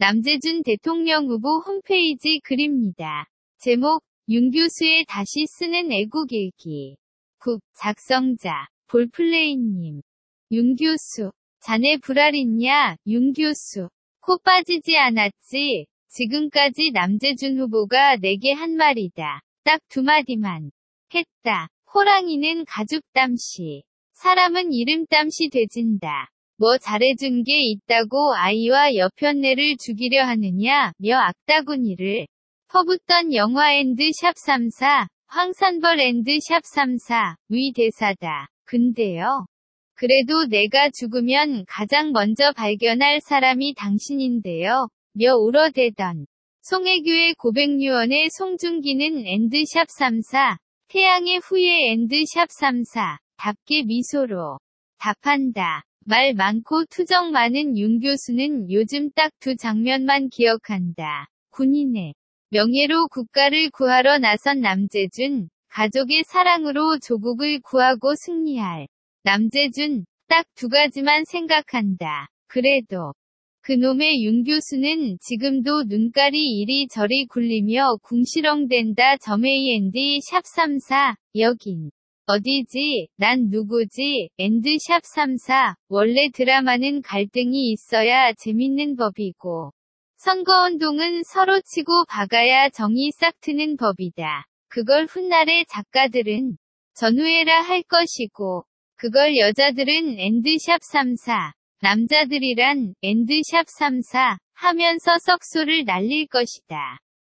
남재준 대통령 후보 홈페이지 글입니다. 제목, 윤 교수의 다시 쓰는 애국일기. 국, 작성자, 볼플레이님. 윤 교수, 자네 불알 있냐, 윤 교수. 코 빠지지 않았지. 지금까지 남재준 후보가 내게 한 말이다. 딱 두 마디만. 했다. 호랑이는 가죽 땀시. 사람은 이름 땀시 되진다. 뭐 잘해준 게 있다고 아이와 여편네를 죽이려 하느냐, 며 악다구니를. 퍼붓던 영화 and sharp 3사, 황산벌 and sharp 3사, 위 대사다. 근데요. 그래도 내가 죽으면 가장 먼저 발견할 사람이 당신인데요. 며 울어대던. 송혜교의 고백유언의 송중기는 and sharp 3사, 태양의 후예 and sharp 3사, 답게 미소로 답한다. 말 많고 투정 많은 윤 교수는 요즘 딱 두 장면만 기억한다. 군인의 명예로 국가를 구하러 나선 남재준, 가족의 사랑으로 조국을 구하고 승리할 남재준, 딱 두 가지만 생각한다. 그래도 그놈의 윤 교수는 지금도 눈깔이 이리저리 굴리며 궁시렁댄다 점에이엔디 샵34 여긴 어디지 난 누구지 and sharp 34 원래 드라마는 갈등이 있어야 재밌는 법이고 선거운동은 서로 치고 박아야 정이 싹 트는 법이다. 그걸 훗날의 작가들은 전우애라 할 것이고 그걸 여자들은 and sharp 34 남자들이란 and sharp 3사 하면서 썩소를 날릴 것이다.